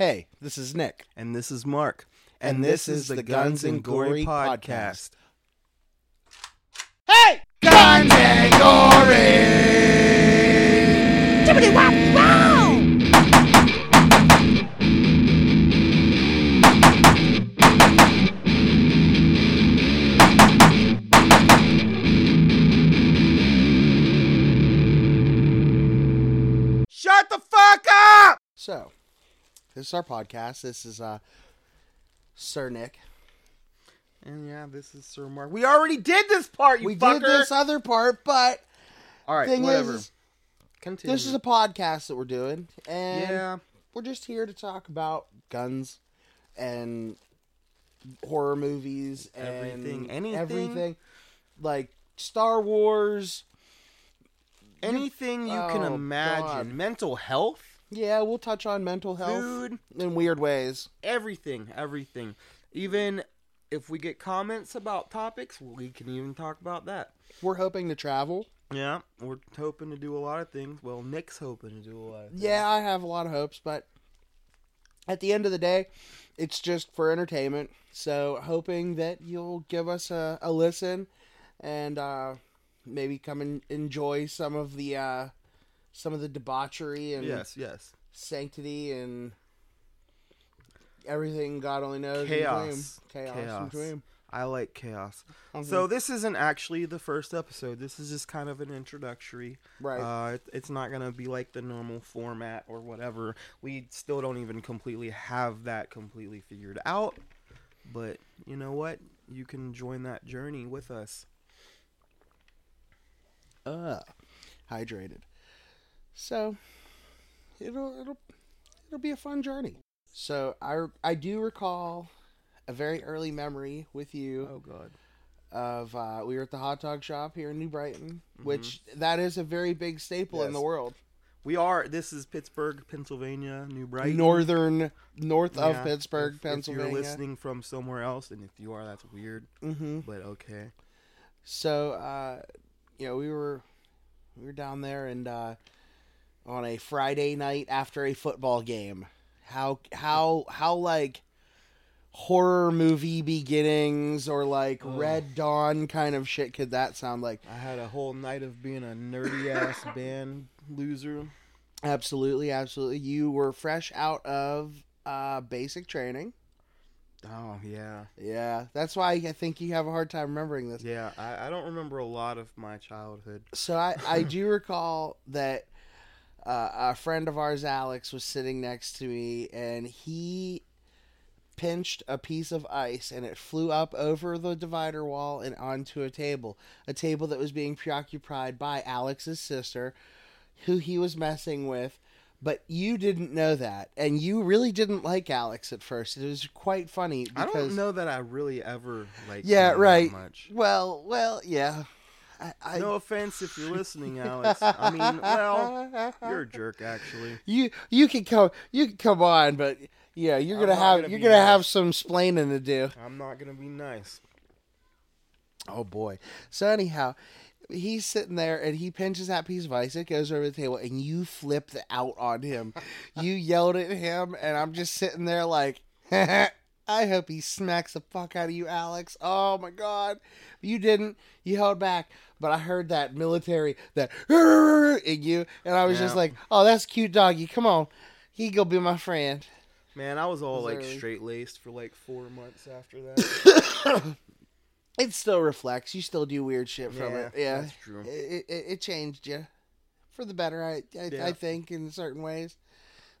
Hey, this is Nick. And this is Mark. And this is the Guns and Gory podcast. Hey! Guns and Gory! This is our podcast. This is uh, Sir Nick. And yeah, this is Sir Mark. We already did this part, you we fucker! did this other part, but All right, thing whatever. is, Continue. this is a podcast that we're doing, and yeah. we're just here to talk about guns and horror movies and Everything. Anything. everything, like Star Wars. Anything you can Oh, imagine. God. Mental health, Yeah, we'll touch on mental health food, in weird ways. everything, everything. Even if we get comments about topics, we can even talk about that. We're hoping to travel. Yeah, we're hoping to do a lot of things. Well, Nick's hoping to do a lot of things. Yeah, I have a lot of hopes, but at the end of the day, it's just for entertainment. So, hoping that you'll give us a, a listen and uh, maybe come and enjoy some of the uh, some of the debauchery and Yes, yes. sanctity and everything God only knows. Chaos. dream. chaos, and Chaos. dream. I like chaos. Mhm. So this isn't actually the first episode. This is just kind of an introductory. right, Uh, it, it's not gonna be like the normal format or whatever. We still don't even completely have that completely figured out. But you know what? You can join that journey with us. uh, hydrated. So it'll it'll it'll be a fun journey. So I I do recall a very early memory with you Oh God. of uh, we were at the hot dog shop here in New Brighton, which that is a very big staple in the world. We are. This is Pittsburgh, Pennsylvania, New Brighton. Northern north of Pittsburgh, if- Pennsylvania. If you're listening from somewhere else, and if you are, that's weird. hmm But okay. So, uh, you know, we were we were down there and uh, on a Friday night after a football game. How how how like horror movie beginnings or like Ugh. Red Dawn kind of shit could that sound like? I had a whole night of being a nerdy ass band loser. Absolutely, absolutely. You were fresh out of uh, basic training. Oh yeah, Yeah, that's why I think you have a hard time remembering this. yeah. I, I don't remember a lot of my childhood. So I, I do recall that uh, a friend of ours, Alex, was sitting next to me, and he pinched a piece of ice, and it flew up over the divider wall and onto a table, a table that was being preoccupied by Alex's sister, who he was messing with. But you didn't know that, and you really didn't like Alex at first. It was quite funny I don't know that I really ever like. Yeah, him that right. Much. well, well, yeah. I, I, No offense if you're listening, Alex. I mean, well, you're a jerk, actually. you you can come you can come on, but yeah, you're I'm gonna have gonna you're gonna nice. have some splaining to do. I'm not gonna be nice. Oh boy. So anyhow, he's sitting there and he pinches that piece of ice. It goes over the table, and you flip the out on him. you yelled at him, and I'm just sitting there like, I hope he smacks the fuck out of you, Alex. Oh my god. You didn't. You held back. But I heard that military that in you, and I was just like, "Oh, that's cute, doggy. Come on, he go be my friend." Man, I was all Was like straight laced for like four months after that. it still reflects. You still do weird shit from it. Yeah, that's true. it, it, it changed you for the better. I I, Yeah. I think in certain ways,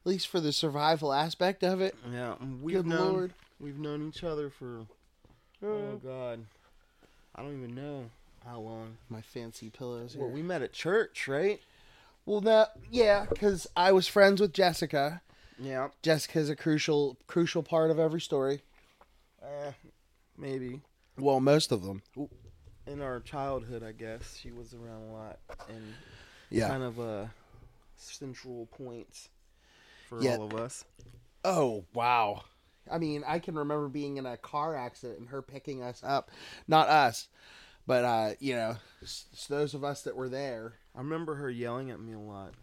at least for the survival aspect of it. Yeah, we've Good known lord. We've known each other for oh god, I don't even know how long. My fancy pillows. Well, we met at church, right? Well, that yeah, because I was friends with Jessica. Yeah, Jessica's a crucial crucial part of every story. eh, maybe Well, most of them. in our childhood, I guess she was around a lot and Yeah. kind of a central point for Yeah. all of us. Oh wow. I mean, I can remember being in a car accident and her picking us up. Not us, but uh, you know, those of us that were there. I remember her yelling at me a lot.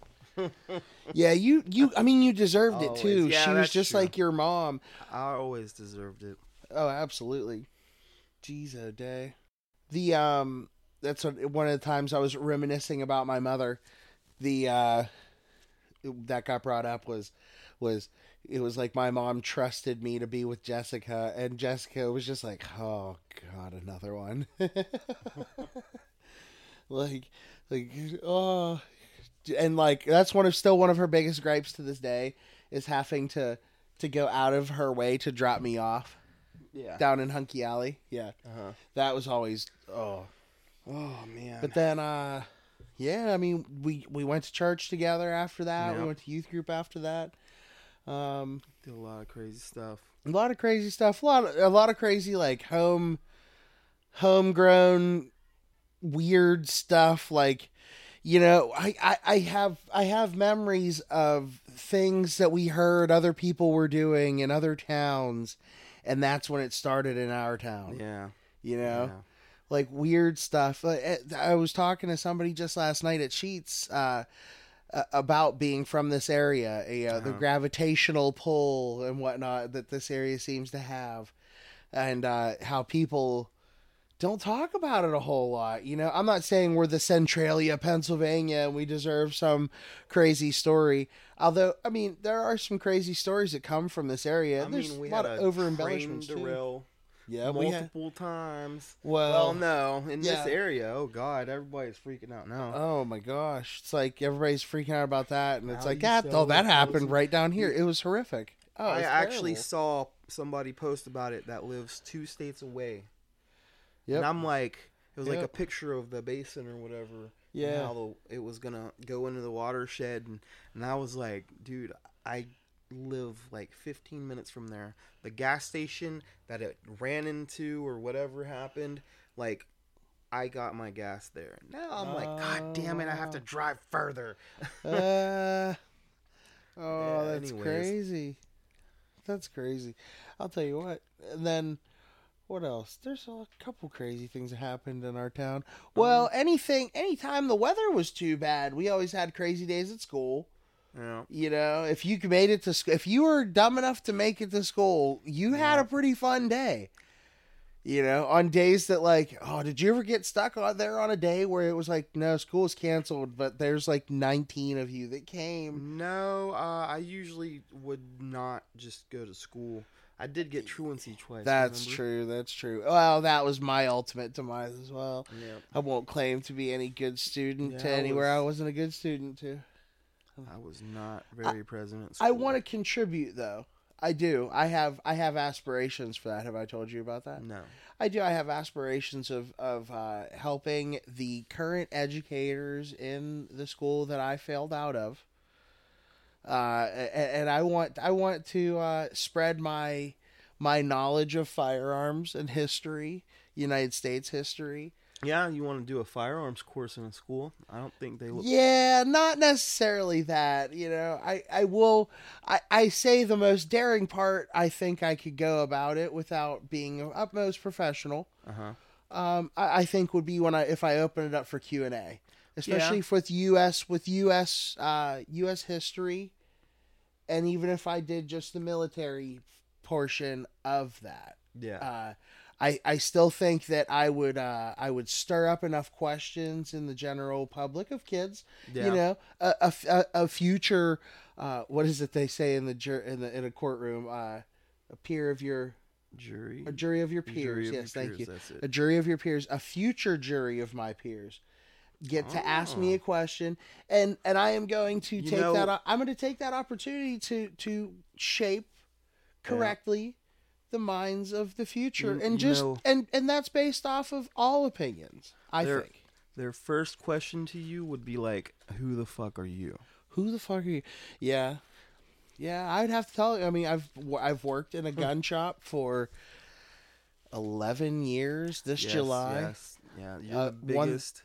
yeah, you you. I mean, you deserved it too. Yeah, she was just true. like your mom. I always deserved it. Oh, absolutely. Jeez, oh day. The um, that's what, one of the times I was reminiscing about my mother. The uh, that got brought up was was it was like my mom trusted me to be with Jessica, and Jessica was just like, oh god, another one. like, like oh, and like that's one of still one of her biggest gripes to this day is having to to go out of her way to drop me off Yeah. down in Hunky Alley. Yeah, Uh-huh. that was always oh. Oh man. But then, uh, yeah, I mean, we we went to church together after that. We went to youth group after that. Um, a lot of crazy stuff. a lot of crazy stuff. A lot of a lot of crazy like home, homegrown, weird stuff. Like, you know, I, I I have I have memories of things that we heard other people were doing in other towns, and that's when it started in our town. Yeah. You know. Yeah. like weird stuff. Like, eh, I was talking to somebody just last night at Sheetz uh, uh, about being from this area, you know, the Uh-huh. gravitational pull and whatnot that this area seems to have, and uh, how people don't talk about it a whole lot. You know, I'm not saying we're the Centralia, Pennsylvania, and we deserve some crazy story. Although, I mean, there are some crazy stories that come from this area. I There's mean, we a lot had of over embellishments too. derail Yeah, we had. multiple times. Well, Well, no, in yeah. this area, oh god, everybody's freaking out now. Oh my gosh. It's like everybody's freaking out about that and it's like, yeah, sell oh, that happened right down here. It was horrific. Oh, I actually terrible. saw somebody post about it that lives two states away. Yep. And I'm like, it was like a picture of the basin or whatever. and Yeah. how the, it was gonna go into the watershed, and, and I was like, dude, I live like 15 minutes from there. The gas station that it ran into or whatever happened, like. I got my gas there. Now I'm like, God damn it! I have to Oh. drive further. Uh, oh, Yeah, that's anyways. crazy. That's crazy. I'll tell you what. And then what else? There's a couple crazy things that happened in our town. Well, anything, anytime the weather was too bad, we always had crazy days at school. Yeah. You know, if you made it to school, if you were dumb enough to make it to school, you had a pretty fun day. You know, on days that like, oh, did you ever get stuck on there on a day where it was like, no, school's canceled, but there's like 19 of you that came. No, uh, I usually would not just go to school. I did get truancy twice. That's remember? true. That's true. Well, that was my ultimate demise as well. Yeah, I won't claim to be any good student Yeah, to I anywhere was- I wasn't a good student to. I was not very present at school. I want to contribute though. I do. I have I have aspirations for that. Have I told you about that? No. I do. I have aspirations of of uh, helping the current educators in the school that I failed out of. Uh, and, and I want I want to uh, spread my my knowledge of firearms and history, United States history. Yeah, you want to do a firearms course in a school? I don't think they look. Yeah, not necessarily that. You know, I I will. I I say the most daring part. I think I could go about it without being utmost professional. Uh huh. um, I, I think would be when I if I open it up for Q and A, especially with U.S. with U.S. Uh, U.S. history, and even if I did just the military portion of that, Yeah. uh, I I still think that I would uh, I would stir up enough questions in the general public of kids, yeah. you know, a a, a, future. Uh, what is it they say in the jur- in the in a courtroom? Uh, a peer of your Jury. a jury of your peers. of your yes, thank peers, you a jury of your peers, a future jury of my peers, get to ask me Oh. a question, and and I am going to You take know- that. I'm going to take that opportunity to to shape Yeah. The minds of the future, You- and just know- and and that's based off of all opinions. I There- think. Their first question to you would be like, "Who the fuck are you?" Who the fuck are you? Yeah, yeah. I'd have to tell you. I mean, I've I've worked in a gun shop for eleven years. This Yes, July. Yes. Yeah. You're Uh, the one- biggest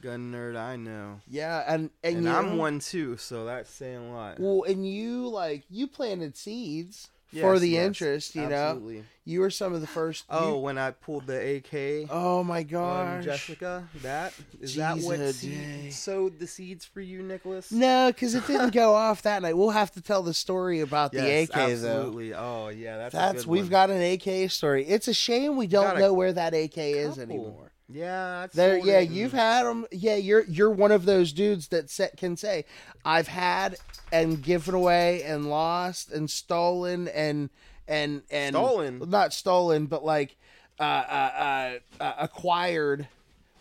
gun nerd I know, Yeah, and and, and, I'm one too. So that's saying a lot. Well, and you like you planted seeds. For the yes, interest. You know, you were some of the first. Oh, you- when I pulled the AK oh my gosh, Jessica, that is that what Jesus, seed, sowed the seeds for you, Nicholas? No, because it didn't go off that night. We'll have to tell the story about the Yes, AK though. Oh yeah, that's a That's we've one. got an AK story. It's a shame we don't know where that AK is anymore. Yeah, There, yeah, you've had them. Yeah, you're you're one of those dudes that set, can say, "I've had and given away and lost and stolen and and and Stolen? not stolen, but like uh, uh, uh, uh, acquired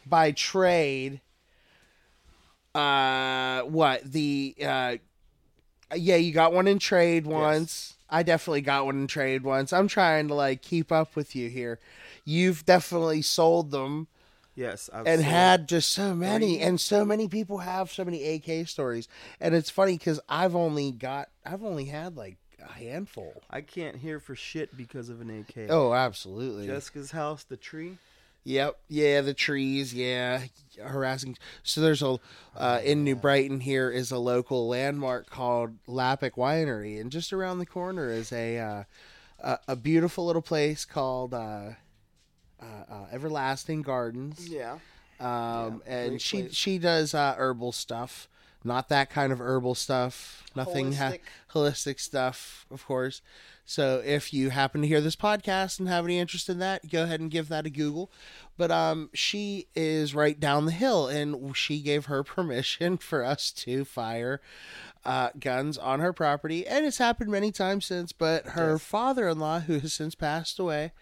by trade." Uh, what the uh, yeah, you got one in trade once. I definitely got one in trade once. I'm trying to like keep up with you here. You've definitely sold them yes, I've and had just so many and so many people have so many AK stories and it's funny cuz I've only got I've only had like a handful. I can't hear for shit because of an AK. Oh, absolutely. Jessica's house, the tree. Yep. Yeah, the trees, yeah, harassing. So there's a uh, in New Brighton here is a local landmark called Lapic Winery and just around the corner is a uh, a, a beautiful little place called uh, uh, uh, Everlasting Gardens. Yeah. um, Yeah, and she place. she does uh, herbal stuff, not that kind of herbal stuff. Nothing ha- Holistic. holistic stuff, of course. So if you happen to hear this podcast and have any interest in that, go ahead and give that a Google. But um, she is right down the hill, and she gave her permission for us to fire uh, guns on her property, and it's happened many times since. But her Yes. father-in-law, who has since passed away,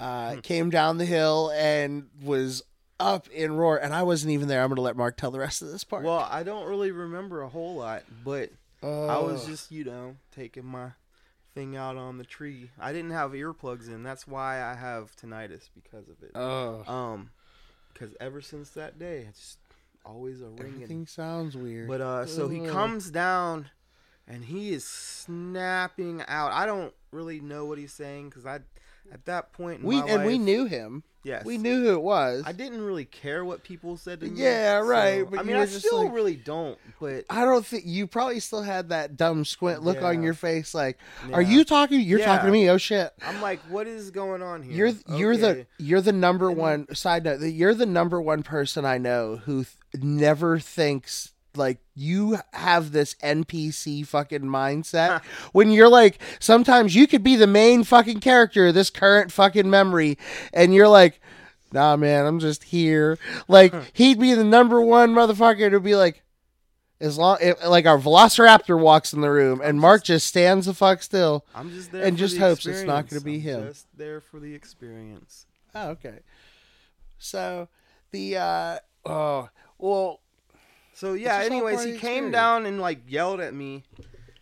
uh, Hmm. came down the hill and was up in roar, and I wasn't even there. I'm gonna let Mark tell the rest of this part. Well, I don't really remember a whole lot, but I was just, you know, taking my thing out on the tree. I didn't have earplugs in. That's why I have tinnitus because of it. oh, Um, because ever since that day, it's always a ringing. everything sounds weird. But uh, so he comes down, and he is snapping out. I don't really know what he's saying because I, at that point in we and we knew him. yes, We knew who it was. I didn't really care what people said to me. Yeah, right, so- but I mean, I still like- really don't. But I don't think you probably still had that dumb squint look on your face. Like, are you talking? You're Yeah. talking to me? Oh shit! I'm like, what is going on here? You're you're the you're the number one side note. You're the number one person I know who th- never thinks like you have this NPC fucking mindset when you're like sometimes you could be the main fucking character of this current fucking memory and you're like nah man I'm just here like he'd be the number one motherfucker to be like as long if, like our velociraptor walks in the room and Mark just stands the fuck still I'm just there and just the hopes it's not gonna be I'm him. Just there for the experience. Oh, okay. So the uh oh well So yeah. Anyways, he came experience. down and like yelled at me,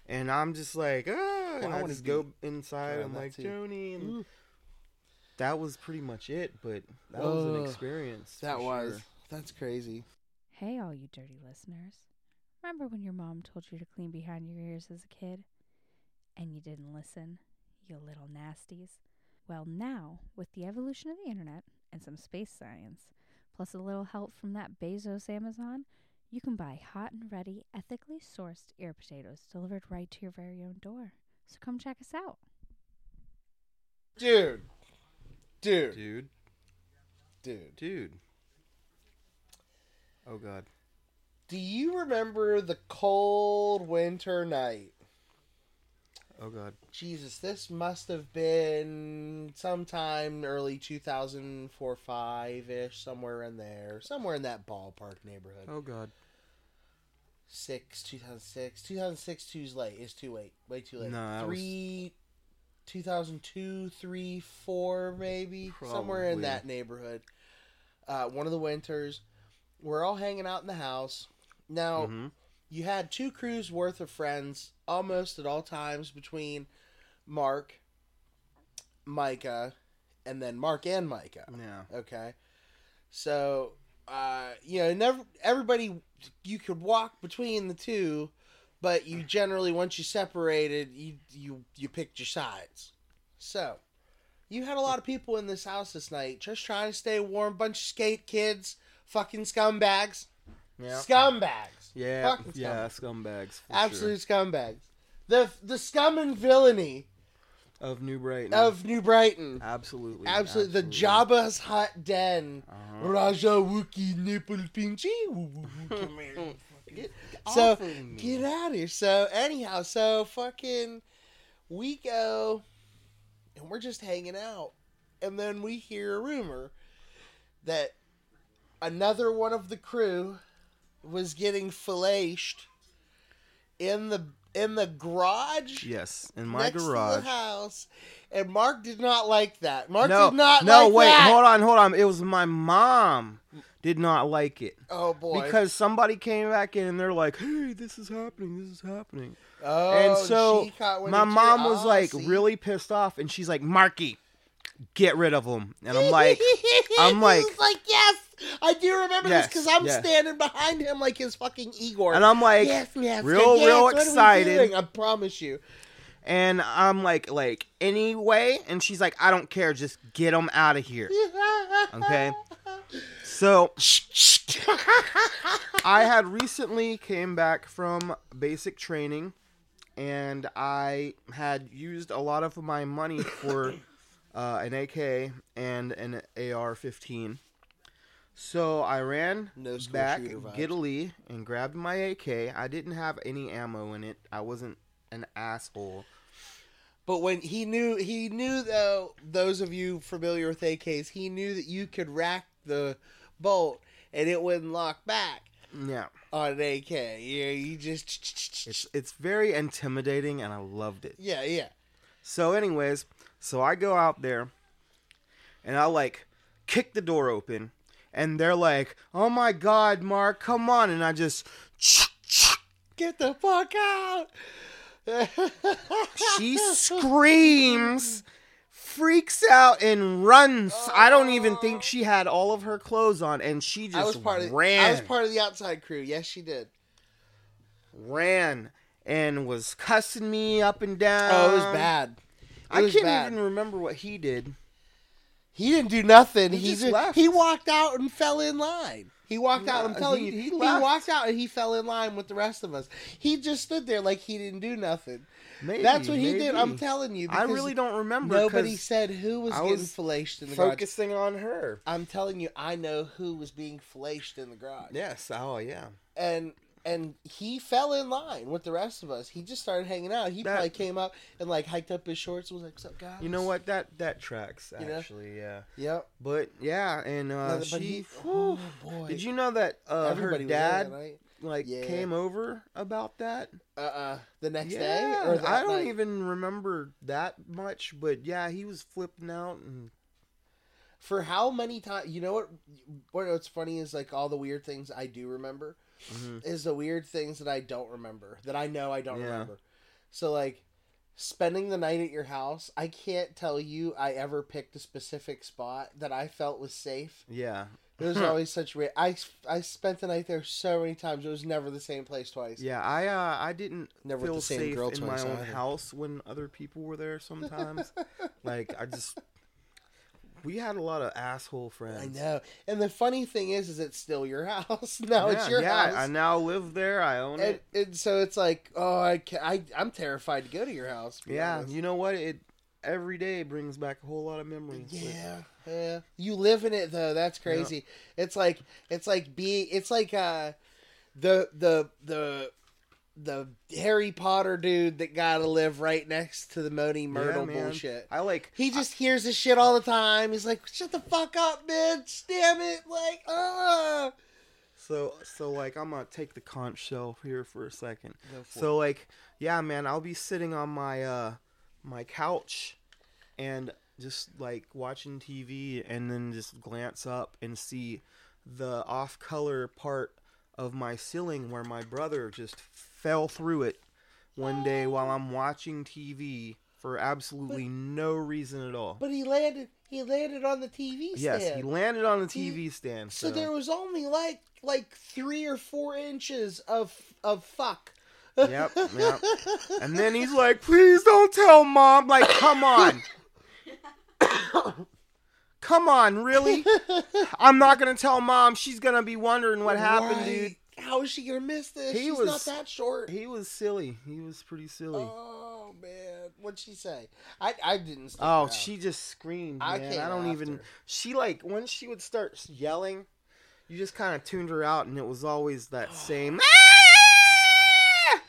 and I'm just like, ah, and I I wanna just go inside. try I'm like, too. Joni, and Ooh. that was pretty much it. But that was an experience. that was sure. that's crazy. Hey, all you dirty listeners. Remember when your mom told you to clean behind your ears as a kid? And you didn't listen? You little nasties. Well, now, with the evolution of the internet and some space science, plus a little help from that Bezos Amazon, you can buy hot and ready, ethically sourced ear potatoes delivered right to your very own door. So come check us out. Dude. Dude. dude, Dude. dude. Oh god. Do you remember the cold winter night? Oh god. Jesus, this must have been sometime early 2004 5 ish, somewhere in there. Somewhere in that ballpark neighborhood. Oh god. six, 2006. 2006 too's late. Is too late. Way too late. No, that was- Three, 2002, three, four, maybe somewhere in that neighborhood. Uh, one of the winters, we're all hanging out in the house. Now Mhm. You had two crews worth of friends almost at all times between Mark, Micah, and then Mark and Micah. Yeah. Okay. So, uh, you know, never everybody you could walk between the two, but you generally once you separated, you you you picked your sides. So, you had a lot of people in this house this night just trying to stay warm, bunch of skate kids, fucking scumbags. Yeah. Scumbags. Yeah. Fucking Yeah. Scumbags. Absolute scumbags. The the scum and villainy of New Brighton. of New Brighton. absolutely, Absolutely, the Jabba's Hut Den. Uh-huh. Raja Wookie nipple pinchy. Woo, woo, woo, come here. Get So, off of me. Get out of here. So anyhow, so fucking we go and we're just hanging out. And then we hear a rumor that another one of the crew was getting filleted in the in the garage Yes, in my garage. house. And Mark did not like that. Mark no, did not like that. no, like wait, that. hold on, hold on. It was my mom did not like it Oh boy. because somebody came back in and they're like, "Hey, this is happening. This is happening." oh, and so my of it, too. mom was like see? really pissed off, and she's like, "Marky, get rid of him." And I'm like, I'm like- like, yes, I do remember Yes, this because I'm yes. standing behind him like his fucking Igor. and I'm like, yes, yes, real, yes, real what are we excited. I promise you. and I'm like, like anyway, and she's like, "I don't care, just get him out of here." Okay. So I had recently came back from basic training, and I had used a lot of my money for uh, an AK and an AR-15. So I ran No back giddily and grabbed my AK. I didn't have any ammo in it. I wasn't an asshole. But when he knew, he knew though. Those of you familiar with AKs, he knew that you could rack the bolt and it wouldn't lock back Yeah, on an AK. Yeah, you just. it's it's very intimidating, and I loved it. yeah, yeah. So, anyways, so I go out there and I like kick the door open, and they're like, "Oh my God, Mark, come on!" And I just Get the fuck out. she screams, freaks out, and runs. I don't even think she had all of her clothes on, and she just I was part of. ran, I was part of the outside crew. Yes, she did. ran, and was cussing me up and down. Oh, it was bad. I can't bad. even remember what he did. He didn't do nothing. He He just just, left. he walked out and fell in line. He walked out. I'm telling he- you, he he, walked out and he fell in line with the rest of us. He just stood there like he didn't do nothing. Maybe, That's what he did. I'm telling you. I really don't remember. Nobody said who was I getting was filleted in the garage. focusing on her. I'm telling you, I know who was being filleted in the garage. Yes. Oh, yeah. and and he fell in line with the rest of us. He just started hanging out. He That- probably came up and like hiked up his shorts and was like, "What's up, guys?" You know what? That that tracks You know? actually. Yeah. Yep. But yeah, and uh, but she. he, whew, oh boy. did you know that uh, her Everybody was there dad that night. like Yeah. came over about that? Uh uh The next yeah. day or I don't night? even remember that much, but yeah, he was flipping out and For how many times? You know what? What's funny is like all the weird things I do remember Mhm. is the weird things that I don't remember that I know I don't Yeah. remember. So like spending the night at your house, I can't tell you I ever picked a specific spot that I felt was safe. yeah. It was always such weird. I I spent the night there so many times. It was never the same place twice. Yeah, I uh, I didn't Never with feel the same safe girl in my own either. house when other people were there. Sometimes, like I just we had a lot of asshole friends. I know. And the funny thing is, is it's still your house. now it's Yeah, your yeah, house. I now live there. I own and, it. and so it's like, oh, I, ca I I'm terrified to go to your house. Yeah, honest. you know what? It every day brings back a whole lot of memories. Yeah, yeah. You live in it though. That's crazy. It's like it's like being it's like uh the the the the Harry Potter dude that got to live right next to the Moaning Myrtle man. bullshit. I like. He just hears this shit all the time. He's like, "Shut the fuck up, bitch! Damn it!" Like, ah. So so like I'm gonna take the conch shell here for a second. For So like yeah, man, I'll be sitting on my uh my couch and just like watching TV and then just glance up and see the off color part of my ceiling where my brother just fell through it one day while I'm watching TV for absolutely no reason at all. But he landed. He landed on the TV stand. yes, he landed on the He- TV stand. So So, there was only like like three or four inches of of fuck. Yep, yep. And then he's like, "Please don't tell mom." Like, come on, come on, really? I'm not gonna tell mom. She's gonna be wondering what happened, Right. dude. How is she gonna miss this? He She's was- not that short. He was silly. He was pretty silly. Oh man, what'd she say? I I didn't. Oh, around. she just screamed. I can't. I don't even. She like when she would start yelling, you just kind of tuned her out, and it was always that same. "Ah!"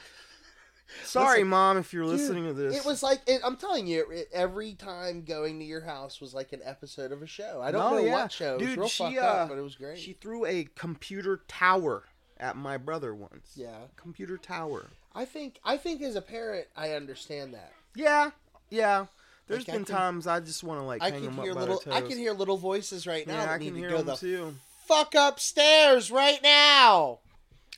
Sorry, Listen, mom, if you're Dude, listening to this. It was like it, I'm telling you, it, every time going to your house was like an episode of a show. I don't Oh, know yeah. what show. it was Dude, real she, fucked uh, up, but it was great. She threw a computer tower at my brother once. yeah, Computer tower. I think I think as a parent, I understand that. Yeah, yeah. There's Like, been can- times I just want to like I hang can them hear up little. I can hear little voices right now Yeah, I can to hear go them the too. fuck upstairs right now.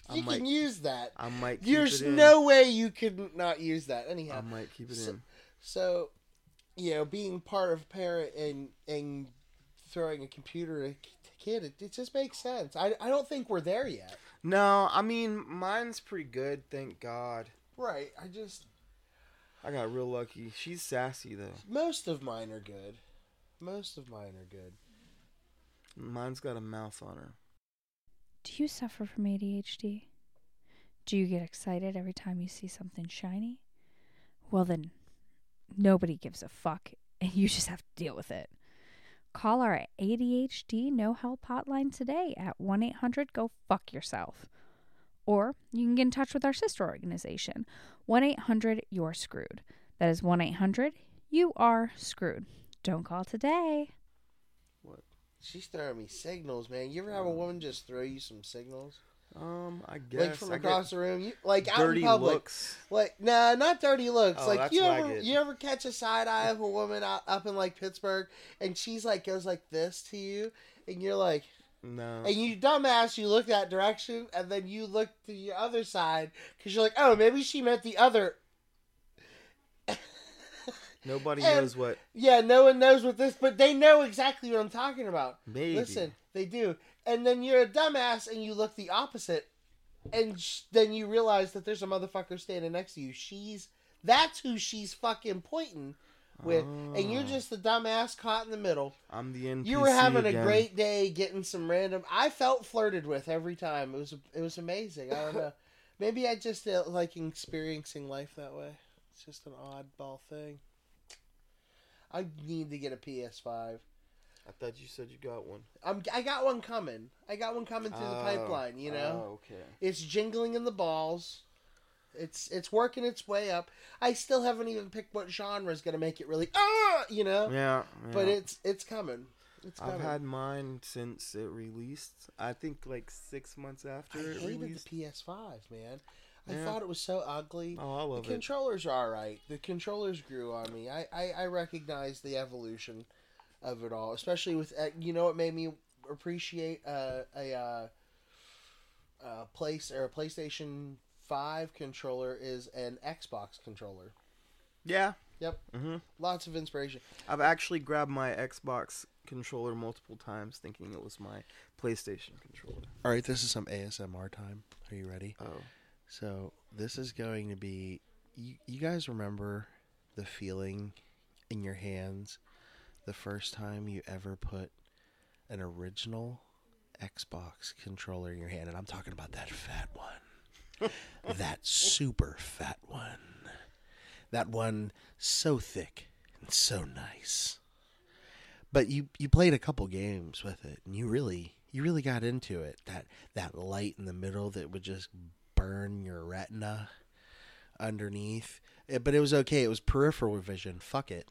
I You might- can use that. I might. Keep There's it in. no way you could not use that. Anyhow, I might keep it So- in. So, you know, being part of a parent and and throwing a computer at a kid, it, it just makes sense. I, I don't think we're there yet. No, I mean mine's pretty good, thank God. Right. I just I got real lucky. She's sassy though. most of mine are good. Most of mine are good. Mine's got a mouth on her. Do you suffer from ADHD? Do you get excited every time you see something shiny? Well, then, nobody gives a fuck, and you just have to deal with it. Call our ADHD No Help hotline today at 1 800 Go Fuck Yourself. Or you can get in touch with our sister organization, 1 800 You're Screwed. That is 1 800 You Are Screwed. Don't call today. What? She's throwing me signals, man. You ever have a uh. woman just throw you some signals? Um, I guess like from I across the room, you like out in public. looks. Like nah, not dirty looks. Oh, like you ever you ever catch a side eye of a woman out, up in like Pittsburgh, and she's like goes like this to you, and you're like, No. and you dumbass, you look that direction, and then you look to the other side because you're like, oh, maybe she meant the other. Nobody and- knows what. Yeah, no one knows what this, but they know exactly what I'm talking about. Maybe. Listen, they do. And then you're a dumbass and you look the opposite. And sh- then you realize that there's a motherfucker standing next to you. She's that's who she's fucking pointing with. And you're Oh. just the dumbass caught in the middle. I'm the NPC You were having again. a great day getting some random I felt flirted with every time. It was it was amazing. I don't know. Maybe I just uh, like experiencing life that way. It's just an oddball thing. I need to get a PS5. I thought you said you got one. I'm, I got one coming. I got one coming through the Oh, pipeline. You know, Oh, okay. it's jingling in the balls. It's it's working its way up. I still haven't even picked what genre is gonna make it really. Ah, you know. Yeah. But it's it's coming. It's coming. I've had mine since it released. I think like six months after I it hated released. the PS5, man. I Yeah. thought it was so ugly. Oh, I the love it. controllers are all right. The controllers grew on me. I, I, I recognize the evolution of it all, especially with uh, you know what made me appreciate uh, a uh, uh, place or a PlayStation Five controller is an Xbox controller. Yeah. Yep. hmm Lots of inspiration. I've actually grabbed my Xbox controller multiple times, thinking it was my PlayStation controller. All right, this is some ASMR time. Are you ready? Oh. So this is going to be. You, you guys remember the feeling in your hands the first time you ever put an original Xbox controller in your hand, and I'm talking about that fat one, that super fat one, that one so thick and so nice. But you you played a couple games with it, and you really you really got into it. That that light in the middle that would just burn your retina underneath. Eh, But it was okay. It was peripheral vision. Fuck it.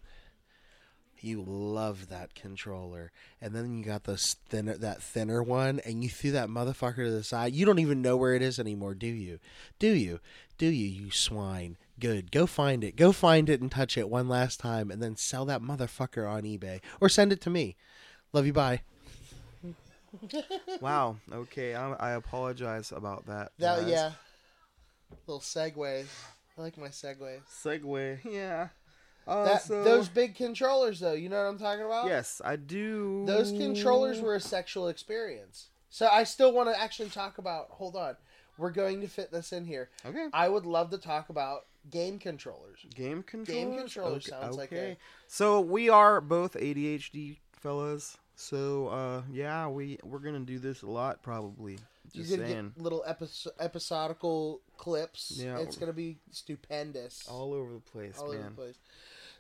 You love that controller, and then you got this thinner, that thinner one, and you threw that motherfucker to the side. You don't even know where it is anymore, do you? Do you? Do you? You swine. Good. Go find it. Go find it and touch it one last time, and then sell that motherfucker on eBay or send it to me. Love you. Bye. Wow. Okay. I, I apologize about that. That guys. yeah. Little segues. I like my segues. Segue. Yeah. Uh, That, so, those big controllers, though, you know what I'm talking about? Yes, I do. Those controllers were a sexual experience. So I still want to actually talk about. Hold on, we're going to fit this in here. okay. I would love to talk about game controllers. Game controllers. controller okay. sounds like okay. a- So we are both ADHD fellas. So uh, yeah, we we're gonna do this a lot probably. You're Just gonna saying. get little episo- episodical clips. Yeah. It's gonna be stupendous. All over the place, all over the place.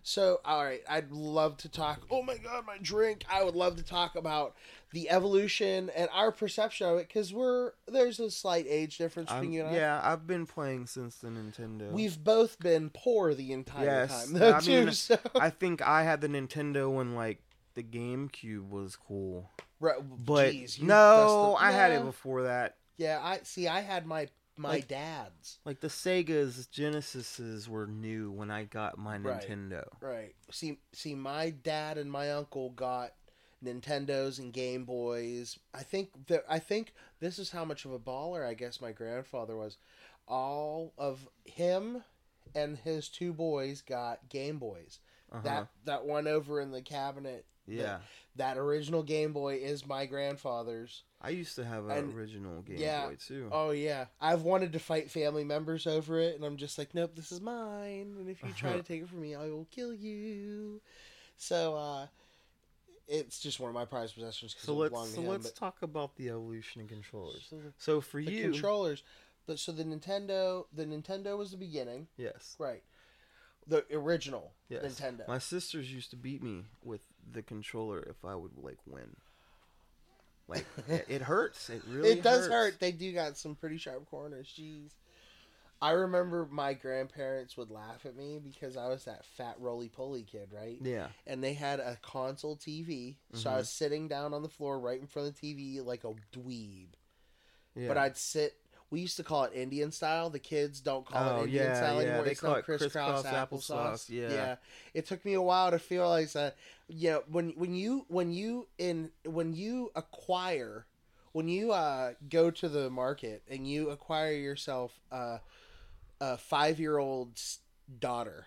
So, all right, I'd love to talk. Oh my god, my drink! I would love to talk about the evolution and our perception of it because we're there's a slight age difference I'm- between you and I. yeah, I've been playing since the Nintendo. We've both been poor the entire Yes, time, though, I too. mean, so, I think I had the Nintendo when like the GameCube was cool, right, but geez, you no, dusted- I had it before that. Yeah, I see. I had my my Like- dad's. Like the Sega's, Genesises were new when I got my Right. Nintendo. Right. See, see, my dad and my uncle got Nintendos and Game Boys. I think that I think this is how much of a baller I guess my grandfather was. All of him and his two boys got Game Boys. Uh-huh. That that one over in the cabinet. Yeah, That original Game Boy is my grandfather's. I used to have an And- original Game yeah. Boy too. Oh yeah, I've wanted to fight family members over it, and I'm just like, nope, this is mine. And if you try to take it from me, I will kill you. So uh, it's just one of my prized possessions. so let's so him, let's talk about the evolution of controllers. so the, So for the you, controllers, but so the Nintendo, the Nintendo was the beginning, yes, right? The original yes. Nintendo. My sisters used to beat me with the controller if I would like win. Like it, it hurts. It really it does hurts. hurt. They do got some pretty sharp corners. Jeez. I remember my grandparents would laugh at me because I was that fat roly poly kid, right? Yeah. and they had a console TV. So I Mhm. was sitting down on the floor right in front of the TV like a dweeb. Yeah. But I'd sit. We used to call it Indian style. The kids don't call Oh, it Indian yeah, style yeah, anymore. they it's call it crisscross, crisscross applesauce. applesauce, yeah. It took me a while to realize that. You know, when when you when you in when you acquire when you uh, go to the market and you acquire yourself uh, a five year old's daughter,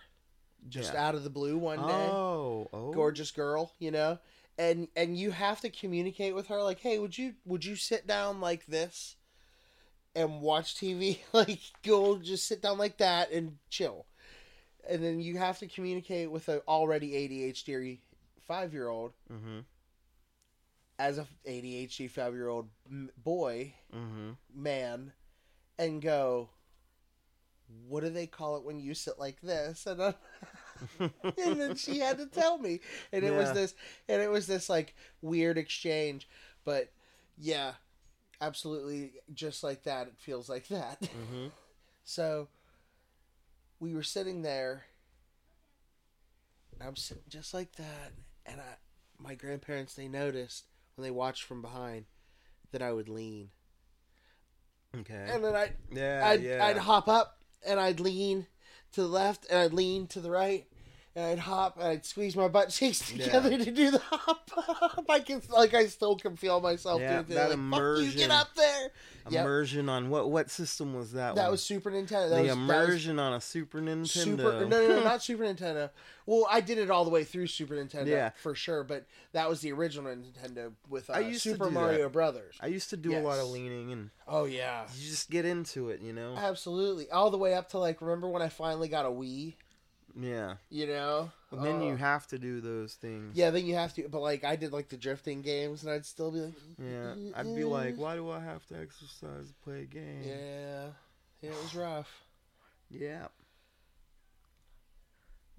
just Yeah. out of the blue one day Oh, oh. gorgeous girl, you know, and and you have to communicate with her like, hey, would you would you sit down like this and watch TV? like, go just sit down like that and chill, and then you have to communicate with an already ADHD five year old Mm-hmm. as a ADHD five year old boy Mm-hmm. man, and go. What do they call it when you sit like this? And I'm, and then she had to tell me and it was this and it was this like weird exchange but yeah absolutely just like that it feels like that mm-hmm. so we were sitting there and i'm sitting just like that and i my grandparents they noticed when they watched from behind that i would lean Okay. and then i yeah, I'd, yeah. I'd hop up and I'd lean to the left and I'd lean to the right and I'd hop and I'd squeeze my butt cheeks Yeah. together to do the hop up. I can like I still can feel myself Yeah, doing that that like, Fuck you, get up there. Yep. Immersion on what what system was that? That one? was Super Nintendo. That the was, that was immersion on a Super Nintendo. Super no, no, no, not Super Nintendo. Well, I did it all the way through Super Nintendo, Yeah. for sure. But that was the original Nintendo with uh, I used Super Mario that. Brothers. I used to do a lot of leaning, and Oh yeah, you just get into it, you know. absolutely. All the way up to like, remember when I finally got a Wii? Yeah. You know, And then Oh. you uh, have to do those things. Yeah, then you have to. But like, I did like the drifting games, and I'd still be like, Yeah. I'd be like, why do I have to exercise to play a game? yeah, yeah, it was rough. Yeah.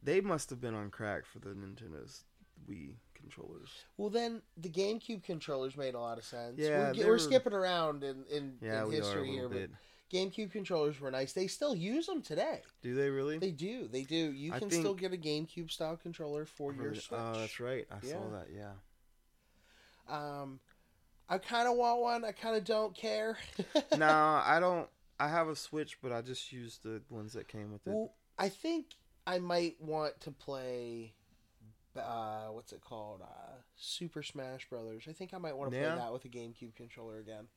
They must have been on crack for the Nintendo's Wii controllers. Well, then the GameCube controllers made a lot of sense. Yeah, we're, we're were- skipping around in in, Yeah, in we are a history here, bit. but GameCube controllers were nice. They still use them today. Do they really? They do. They do. You I can think- still get a GameCube style controller for your? Switch. Oh, that's right. I saw Yeah. that. Yeah. Um, I kind of want one. I kind of don't care. no, I don't. I have a Switch, but I just use the ones that came with it. Well, I think I might want to play. Uh, what's it called? Uh, Super Smash Brothers. I think I might want to Yeah. play that with a GameCube controller again.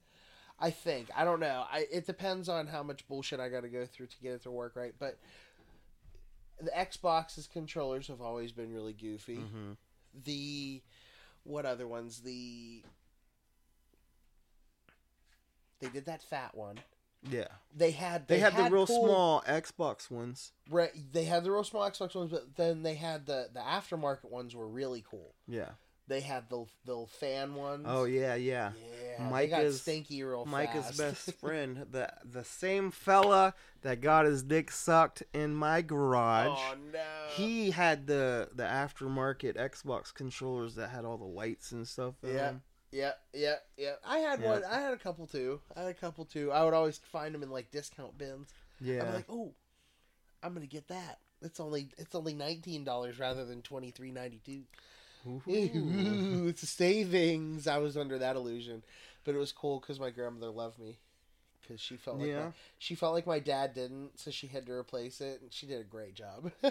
I think. I don't know. I it depends on how much bullshit I got to go through to get it to work right. But the Xbox's controllers have always been really goofy. hmm The what other ones? The they did that fat one. Yeah. They had They, had, the real cool- small Xbox ones. Right, they had the real small Xbox ones, but then they had the the aftermarket ones were really cool. Yeah. They had the the fan ones. Oh yeah, yeah. yeah. Micah's- stinky real Micah's fast. best friend, the the same fella that got his dick sucked in my garage. oh no. He had the the aftermarket Xbox controllers that had all the lights and stuff. in Yeah. them. Yeah, yeah, yeah. I had Yeah. one. I had a couple too. I had a couple too. I would always find them in like discount bins. yeah. I'm like, oh, I'm gonna get that. It's only it's only nineteen dollars rather than twenty three ninety two. Ooh. Ooh, it's savings. I was under that illusion, but it was cool because my grandmother loved me because she felt like Yeah. my, she felt like my dad didn't, so she had to replace it, and she did a great job.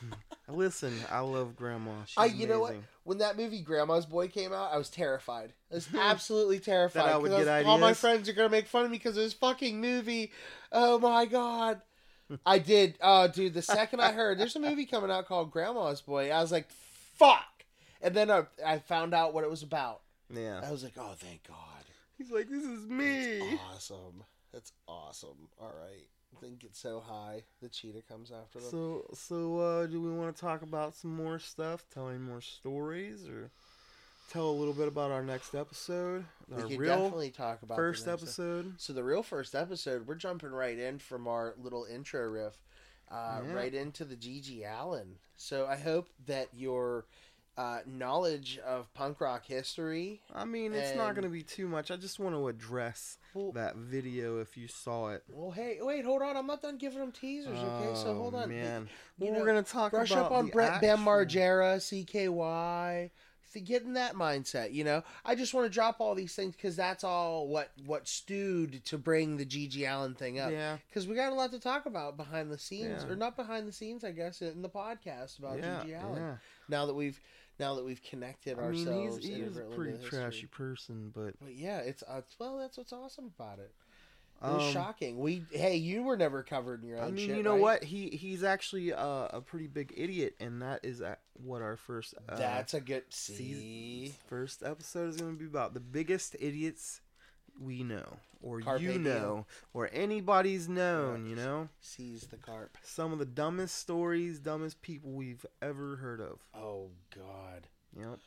Listen, I love Grandma. She's I, you know what? When that movie Grandma's Boy came out, I was terrified. I was absolutely terrified. That I would get was- All my friends are gonna make fun of me because of this fucking movie. Oh my god. I did. Oh, dude. The second I heard there's a movie coming out called Grandma's Boy, I was like, "Fuck!" And then I, I found out what it was about. Yeah. I was like, "Oh, thank God." He's like, this is me. Awesome. That's awesome. All right. Then get so high, the cheetah comes after them. So, so uh, do we want to talk about some more stuff? Tell any more stories, or tell a little bit about our next episode, we our could real definitely talk about first episode. So the real first episode, we're jumping right in from our little intro riff, uh, Yeah. right into the GG Allin. So I hope that your uh, knowledge of punk rock history. I mean, it's not going to be too much. I just want to address Well, that video if you saw it. well, hey, wait, hold on. I'm not done giving them teasers. Okay, so hold Oh, on. man. You Well, know, we're going to talk brush about up on Brett actual- Margera, CKY. To get in that mindset, you know, I just want to drop all these things because that's all what what stewed to bring the GG Allin thing up. Yeah, because we got a lot to talk about behind the scenes, Yeah. or not behind the scenes, I guess, in the podcast about yeah, GG Allin. yeah. Now that we've now that we've connected I mean, ourselves, he's, he is a pretty to the history. trashy person, but But yeah, it's uh, well, that's what's awesome about it. It was um, shocking. We hey, you were never covered in your own I mean, shit, you know right? what? He he's actually uh, a pretty big idiot, and that is what our first uh, That's a good see. first episode is going to be about. The biggest idiots we know, or you know, or anybody's known. You know, Seize the carp. some of the dumbest stories, dumbest people we've ever heard of. Oh God. Yep.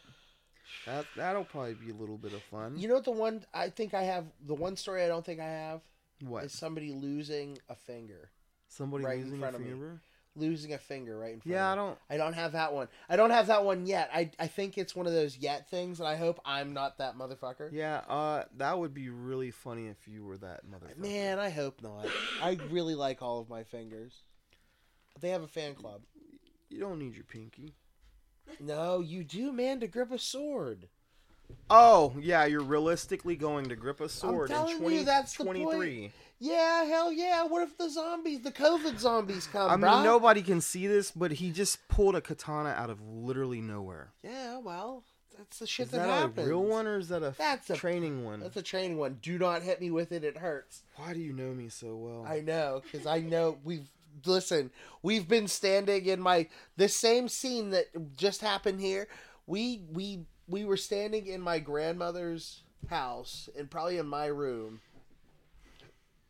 That that'll probably be a little bit of fun. You know what? The one I think I have, the one story I don't think I have what? is somebody losing a finger, Somebody right in losing a front of me. finger? losing a finger right in front. Of Yeah, I me. don't. I don't have that one. I don't have that one yet. I I think it's one of those yet things, and I hope I'm not that motherfucker. Yeah, uh, that would be really funny if you were that motherfucker. Man, I hope not. I really like all of my fingers. They have a fan club. you don't need your pinky. No, you do, man, to grip a sword. Oh, yeah, you're realistically going to grip a sword I'm telling in you, 20, that's the point. 23. Yeah, hell yeah. What if the zombies, the COVID zombies come, I mean, nobody can see this, but he just pulled a katana out of literally nowhere. Yeah, well, that's the shit Is that, that happens. a real one or is that a That's a- training one? That's a training one. Do not hit me with it. It hurts. Why do you know me so well? I know because I know we've listen. We've been standing in my the same scene that just happened here. We we we were standing in my grandmother's house and probably in my room,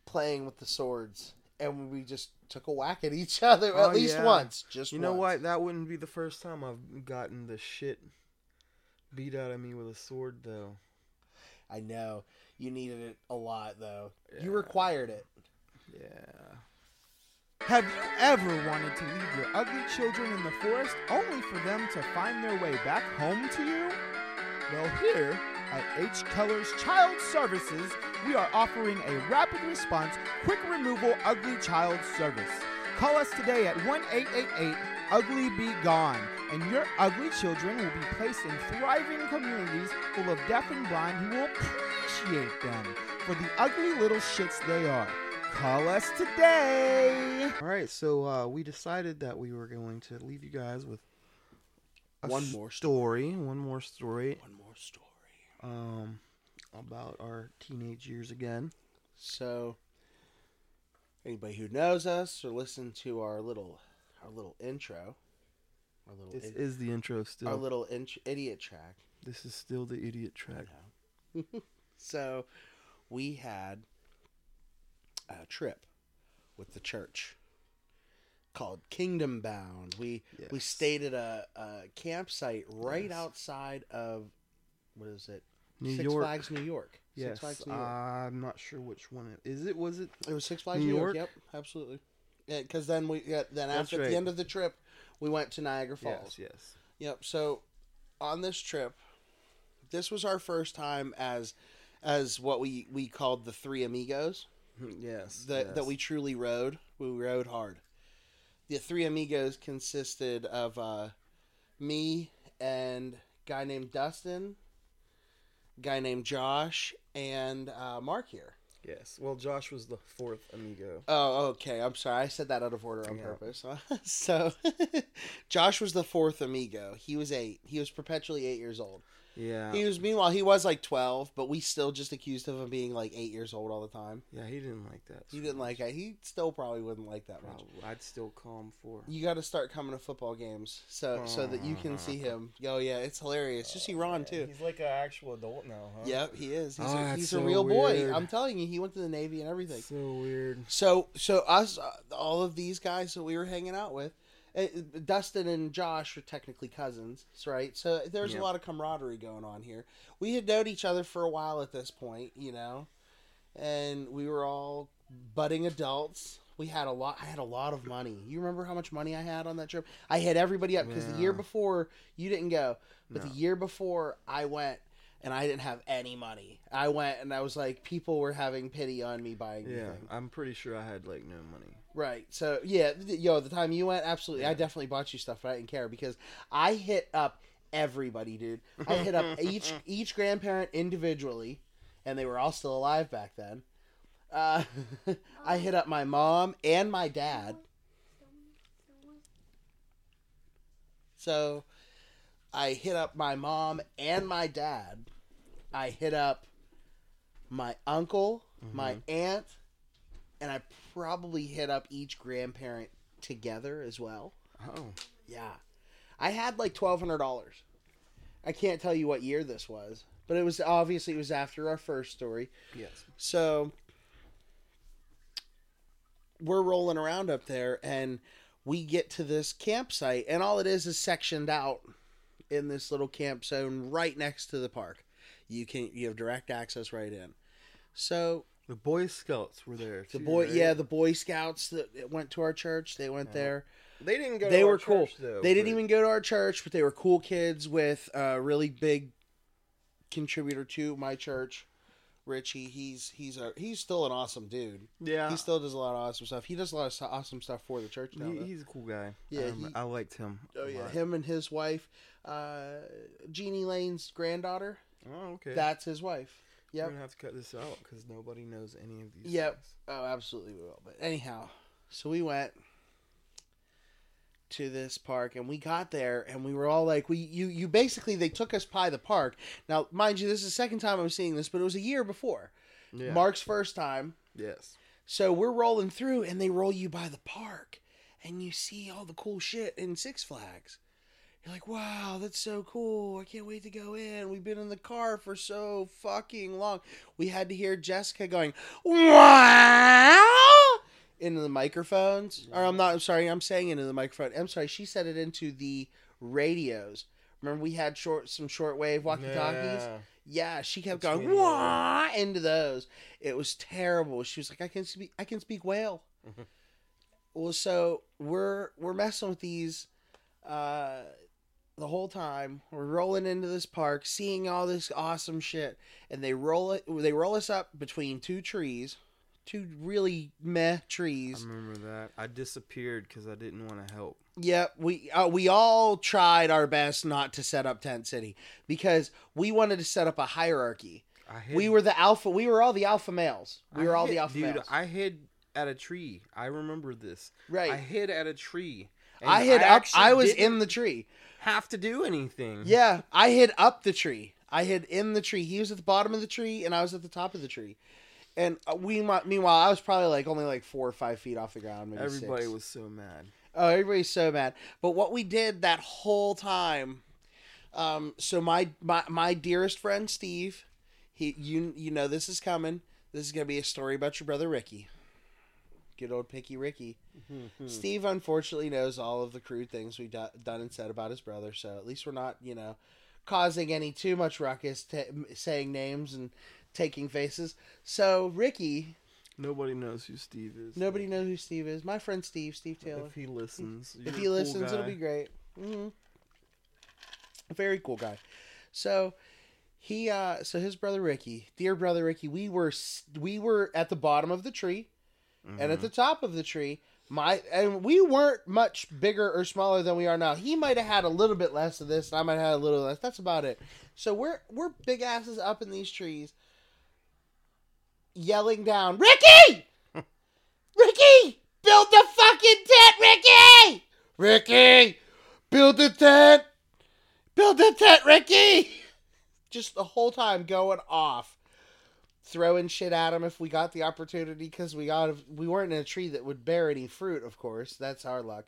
playing with the swords, and we just took a whack at each other Oh, at least yeah. once. Just you know what? That wouldn't be the first time I've gotten the shit beat out of me with a sword, though. I know you needed it a lot though. You required it. Have you ever wanted to leave your ugly children in the forest only for them to find their way back home to you? Well, here at H. Keller's Child Services, we are offering a rapid response, quick removal ugly child service. Call us today at 1 888 Ugly Be Gone, and your ugly children will be placed in thriving communities full of deaf and blind who will appreciate them for the ugly little shits they are. Call us today! All right, so uh, we decided that we were going to leave you guys with One more story, one more story One more story. um, about our teenage years again. So, anybody who knows us or listened to our little our little intro, our little This id- is the intro still. our little int- idiot track. this is still the idiot track. So, we had a trip with the church. called Kingdom Bound. We we stayed at a, a campsite right Yes. outside of what is it? New Six York. Flags New York. Yes, Six Flags New York. I'm not sure which one it is. It was it. it was Six Flags New New, York? York? Yep, absolutely. Yeah, because then we yeah, then That's after at right. the end of the trip, we went to Niagara Falls. Yes, yes. Yep. So on this trip, this was our first time as as what we we called the three amigos yes. that yes. that we truly rode. We rode hard. The three amigos consisted of uh, me and a guy named Dustin, guy named Josh, and uh, Mark here. Yes. Well, Josh was the fourth amigo. Oh, okay. I'm sorry. I said that out of order on Yeah. purpose. so, Josh was the fourth amigo. He was eight. He was perpetually eight years old. Yeah. He was meanwhile he was like twelve, but we still just accused him of being like eight years old all the time. yeah, he didn't like that. He didn't like much. it. He still probably wouldn't like that much. I'd still call him four. You got to start coming to football games so so that you can see him. Oh yeah, it's hilarious. You see Ron too. He's like an actual adult now, huh? Yep, he is. He's, Oh, a, that's he's so a real boy. I'm telling you, he went to the Navy and everything. So weird. So so us uh, all of these guys that we were hanging out with, uh, Dustin and Josh are technically cousins, right? So there's Yeah. a lot of camaraderie going on here. We had known each other for a while at this point, you know, and we were all budding adults. We had a lot. I had a lot of money. You remember how much money I had on that trip? I had everybody up because the year before you didn't go, but No. the year before I went. And I didn't have any money. I went and I was like, people were having pity on me buying Yeah, everything. I'm pretty sure I had like no money. Right. So yeah, yo, the time you went, absolutely, I definitely bought you stuff, but I didn't care because I hit up everybody, dude. I hit up each each grandparent individually, and they were all still alive back then. Uh, I hit up my mom and my dad. So, I hit up my mom and my dad. I hit up my uncle, my aunt, and I probably hit up each grandparent together as well. Oh, Yeah. I had like twelve hundred dollars. I can't tell you what year this was, but it was obviously it was after our first story. yes. So we're rolling around up there and we get to this campsite and all it is is sectioned out in this little camp zone right next to the park. You can you have direct access right in. So The Boy Scouts were there. the too, boy right? yeah, the Boy Scouts that went to our church, they went Yeah. there. They didn't go. they to our were cool. church, though, they didn't even go to our church, but they were cool kids with a really big contributor to my church. Richie, he's he's a he's still an awesome dude. Yeah. He still does a lot of awesome stuff. He does a lot of awesome stuff for the church now. He, he's a cool guy. Yeah, Um, he- I liked him. oh yeah, lot. him and his wife, uh, Jeannie Lane's granddaughter. Oh, okay. That's his wife. We're gonna have to cut this out because nobody knows any of these. Yep. things. Oh, absolutely we will. But anyhow, so we went to this park and we got there and we were all like we you you basically they took us by the park. Now, mind you, this is the second time I'm seeing this, but it was a year before. Yeah. Mark's first time. Yes. So we're rolling through and they roll you by the park and you see all the cool shit in Six Flags. You're like, wow, that's so cool. I can't wait to go in. We've been in the car for so fucking long. We had to hear Jessica going, wow, into the microphones. Or I'm not, I'm sorry, I'm saying into the microphone. I'm sorry, she said it into the radios. Remember we had short some shortwave walkie-talkies? Yeah. Yeah, she kept Between going wah into those. It was terrible. She was like, "I can speak. I can speak whale." Well, so we're we're messing with these uh, the whole time. We're rolling into this park, seeing all this awesome shit, and they roll it. They roll us up between two trees, two really meh trees. I remember that. I disappeared because I didn't want to help. Yep, we uh, we all tried our best not to set up tent city because we wanted to set up a hierarchy. I hid, We were the alpha. We were all the alpha males. We I were all hid- the alpha dude. males. I hid at a tree. I remember this. right. I I, hid at a tree. and hid up. actually I was in the tree. Have to do anything. Yeah, I hid up the tree. I hid in the tree. He was at the bottom of the tree, and I was at the top of the tree. And uh, we, meanwhile, I was probably like only like four or five feet off the ground. Maybe Everybody six. was so mad. Oh, everybody's so mad. But what we did that whole time, um, so my my my dearest friend Steve, he you you know this is coming. This is gonna be a story about your brother Ricky. Good old Picky Ricky. Steve unfortunately knows all of the crude things we've do- done and said about his brother, so at least we're not, you know, causing any too much ruckus, t- saying names and taking faces. So Ricky, Nobody knows who Steve is. nobody knows who Steve is. My friend Steve, Steve Taylor. If he listens, If you're he a cool listens, it'll guy. be great. hmm very cool guy. So he, uh, so his brother Ricky, dear brother Ricky, we were s- we were at the bottom of the tree, and Mm-hmm. at the top of the tree, my and we weren't much bigger or smaller than we are now. He might have had a little bit less of this, and I might have had a little less. That's about it. So we're we're big asses up in these trees, yelling down, Ricky, Ricky, build the fucking tent, Ricky, Ricky, build the tent, build the tent, Ricky. Just the whole time going off, throwing shit at him if we got the opportunity because we got we weren't in a tree that would bear any fruit. Of course, that's our luck.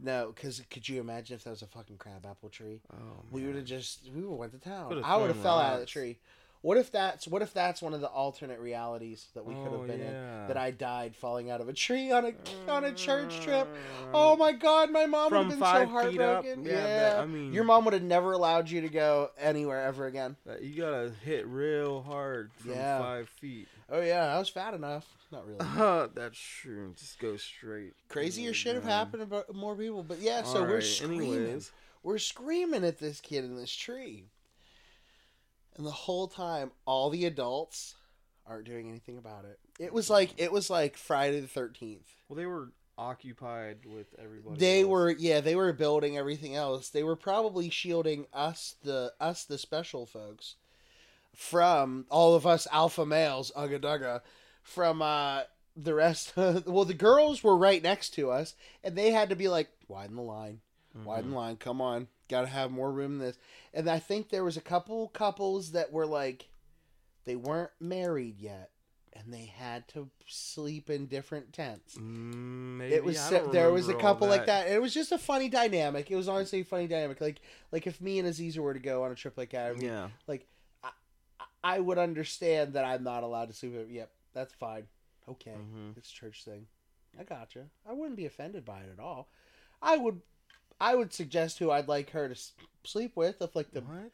No, because could you imagine if that was a fucking crabapple tree? Oh, We would have just we would have went to town. Could've I would have thrown fell out of the rocks. tree. What if that's what if that's one of the alternate realities that we could have Oh, been yeah. in? That I died falling out of a tree on a on a church trip. Mm. Oh my god, my mom would have been so heartbroken. Yeah, Yeah, I mean- your mom would have never allowed you to go anywhere ever again. Uh, you gotta hit real hard from Yeah. five feet. Oh yeah, I was fat enough. Not really. That's true. Just go straight. Crazier Oh, shit have happened about more people, but yeah. So we're screaming. anyways. We're screaming at this kid in this tree, and the whole time, all the adults aren't doing anything about it. It was like it was like Friday the Thirteenth. Well, they were occupied with everybody. They else. were yeah, they were building everything else. They were probably shielding us the us the special folks from all of us alpha males, ugga dugga, from uh the rest well the girls were right next to us and they had to be like widen the line. Widen the line, come on. Gotta have more room than this. And I think there was a couple couples that were like they weren't married yet and they had to sleep in different tents Mm, maybe, it was there was a couple like that. It was just a funny dynamic. It was honestly a funny dynamic. Like like if me and Aziza were to go on a trip like that, I mean, Yeah. like I, I would understand that I'm not allowed to sleep. Yep, that's fine. Okay, Mhm. it's church thing. I gotcha. I wouldn't be offended by it at all. I would. I would suggest who I'd like her to sleep with if like the What?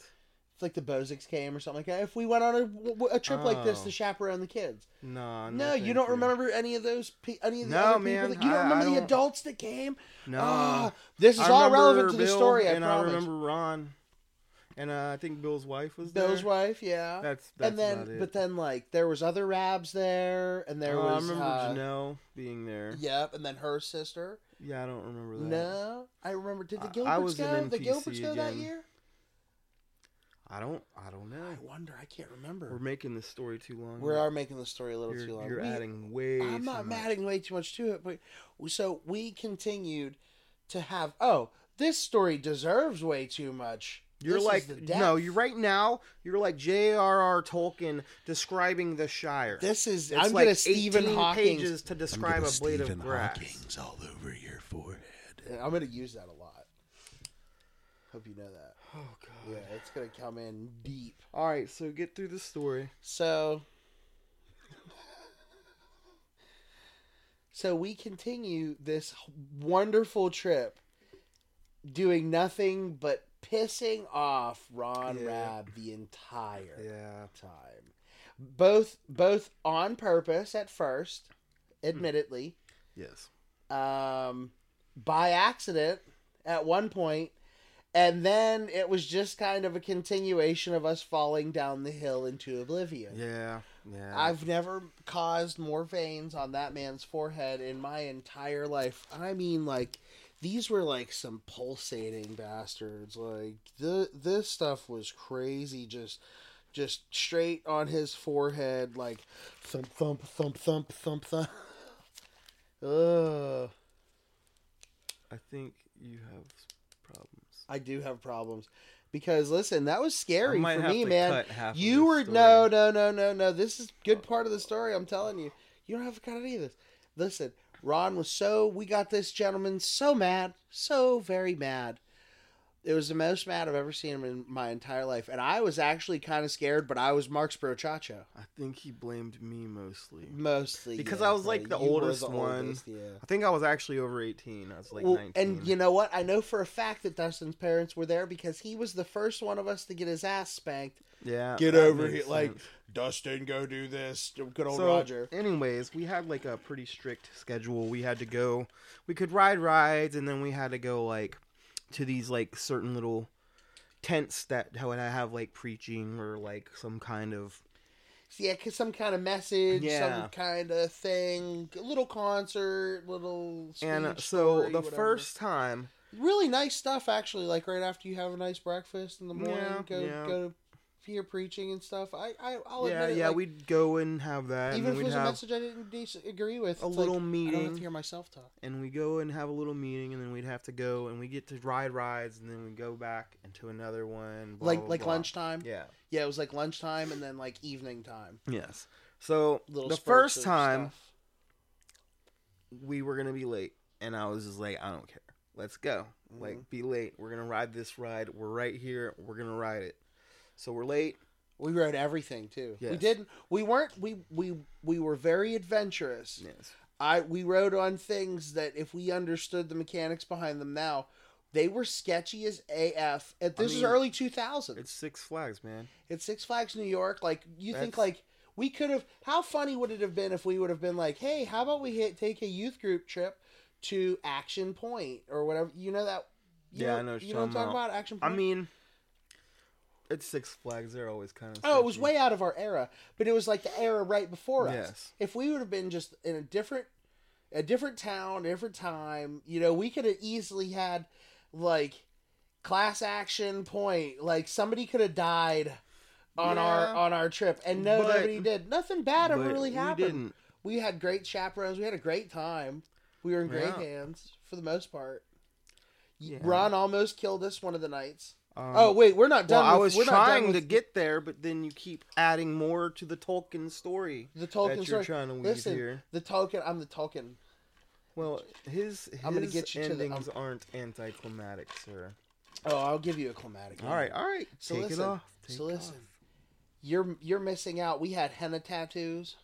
if like the Bozics came or something like that. If we went on a trip like this Oh. to chaperone the kids. No, No, you don't remember any of those. Pe- any of the No, other man, people. That, you don't I- remember I the don't- adults that came. No. Ah, this is I all relevant to the story. And I promise. remember Ron, and uh, I think Bill's wife was there. Bill's wife, yeah. That's that's and then, but then, like, there was other Rabs there, and there Oh, I remember uh, Janelle being there. Yep, and then her sister. Yeah, I don't remember that. No, I remember. Did the Gilberts was go? The Gilberts go that year? I don't. I don't know. I wonder. I can't remember. We're making this story too long. We are making the story a little You're, too long. you're We- adding way. I'm too not much. adding way too much to it, but so we continued to have. Oh, this story deserves way too much. You're This is like the no. depth. You right now. You're like J.R.R. Tolkien describing the Shire. This is. It's I'm like gonna Stephen 18 Hawking. pages to describe a blade of grass. all over your forehead. I'm gonna use that a lot. Hope you know that. Oh god. Yeah, it's gonna come in deep. All right, so get through the story. So, so we continue this wonderful trip, doing nothing but pissing off Ron Yeah. Rab the entire Yeah. time, both both on purpose at first, admittedly, Yes. um, by accident at one point, and then it was just kind of a continuation of us falling down the hill into oblivion. Yeah. Yeah. I've never caused more veins on that man's forehead in my entire life. I mean, like these were like some pulsating bastards. Like the this stuff was crazy. Just just straight on his forehead, like thump thump thump thump thump thump. Ugh. I think you have problems. I do have problems because listen, that was scary for me, man. cut half of You were no, no, no, no, no. This is good part of the story. I'm telling you, you don't have to cut any of this. Listen, Ron was so. We got this gentleman so mad, so very mad. It was the most mad I've ever seen him in my entire life, and I was actually kind of scared. But I was Mark's brochacho I think he blamed me mostly. mostly Because yeah, I was, like, the You were oldest one. oldest, yeah. I think I was actually over 18. I was like Well, 19. and you know what? I know for a fact that Dustin's parents were there because he was the first one of us to get his ass spanked. yeah, Get over here, like sense. Dustin, go do this. Good old so, Roger. anyways, we had like a pretty strict schedule. We had to go. We could ride rides, and then we had to go like to these like certain little tents that would have like preaching or like some kind of Yeah, 'cause some kind of message, Yeah. some kind of thing, a little concert, little. and uh, so story, the whatever. first time really nice stuff actually. Like right after you have a nice breakfast in the morning, Yeah, go yeah. go hear preaching and stuff. I, I I'll yeah admit it, yeah like, we'd go and have that even if it was a message I didn't dis- agree with, a little like, I don't have meeting to hear myself talk. and we go and have a little meeting and then we'd have to go and we get to ride rides and then we go back into another one blah, like blah, like blah. lunchtime. yeah Yeah, it was like lunchtime and then like evening time. yes so Little the first time stuff. we were gonna be late and i was just like i don't care let's go Mm-hmm. like be late we're gonna ride this ride we're right here we're gonna ride it so we're late we rode everything too. We didn't. We weren't. We we we were very adventurous. yes I we rode on things that if we understood the mechanics behind them now, they were sketchy as AF. And I This is early 2000s. it's six flags man It's Six Flags New York. Like you think like we could have. How funny would it have been if we would have been like, hey, how about we hit, take a youth group trip to Action Point or whatever? You know that. You Yeah, know, I know You know what I'm talking about? Action Point. i mean it's six flags they're always kind of Oh, it was way out of our era, but it was like the era right before us. Yes. If we would have been just in a different, a different town, different time, you know, we could have easily had like class action point. Like somebody could have died on our on our trip, and no, But- nobody did. Nothing bad ever but really we happened. didn't We had great chaperones. We had a great time. We were in great Yeah. hands for the most part. Yeah. Ron almost killed us one of the nights. Um, oh wait, we're not done. well, I was we're trying with to get there, but then you keep adding more to the Tolkien story the Tolkien that you're story. trying to weave Listen, here. the Tolkien. I'm the Tolkien. Well, his his I'm gonna get you to the- endings aren't anticlimactic, sir. Oh, I'll give you a climatic. All right, all right, So take listen, it off. Take so it listen. off. You're you're missing out. We had henna tattoos.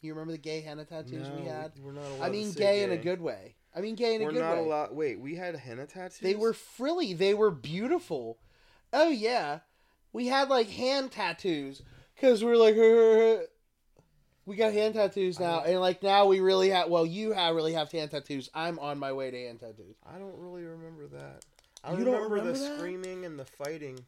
You remember the gay henna tattoos we had? We're not allowed I mean, say gay, in a good way. I mean, gay in a We're good not way. allowed. Wait, we had henna tattoos. They were frilly. They were beautiful. Oh yeah, we had like hand tattoos because we were like, we got hand tattoos now, and like now we really have. Well, you have really have hand tattoos. I'm on my way to hand tattoos. I don't really remember that. I You don't remember, remember the that? screaming and the fighting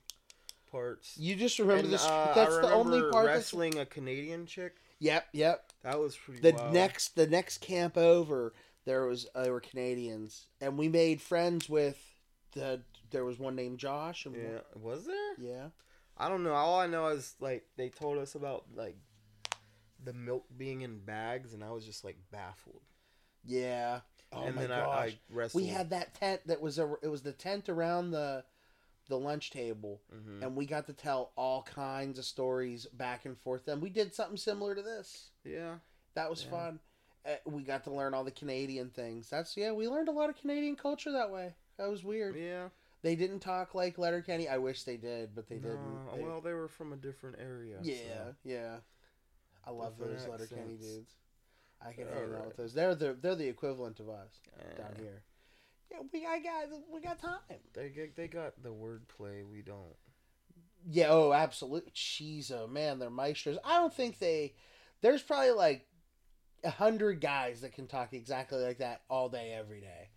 parts. You just remember And, this. uh, that's I the only remember part. That's, wrestling a Canadian chick. yep, yep. That was pretty. the wild. next the next camp over there was uh, there were Canadians and we made friends with the there was one named Josh and Yeah, was there? yeah I don't know. All I know is like they told us about like the milk being in bags, and I was just like baffled. yeah oh and my then gosh I, I wrestled. we had that tent that was a it was the tent around the the lunch table Mhm. and we got to tell all kinds of stories back and forth and we did something similar to this Yeah. that was Yeah. fun we got to learn all the Canadian things that's yeah we learned a lot of Canadian culture that way that was weird Yeah. They didn't talk like Letterkenny. I wish they did, but they No, didn't. They- well, they were from a different area. yeah, so- yeah. I love Different those Letterkenny accents. dudes. I can hang out with those. They're the they're the equivalent of us down Eh, here. Yeah, we I got we got time. They get, they got the wordplay. We don't. Yeah, oh, absolutely. Jeez, oh man, they're maestros. I don't think they. There's probably like a hundred guys that can talk exactly like that all day, every day.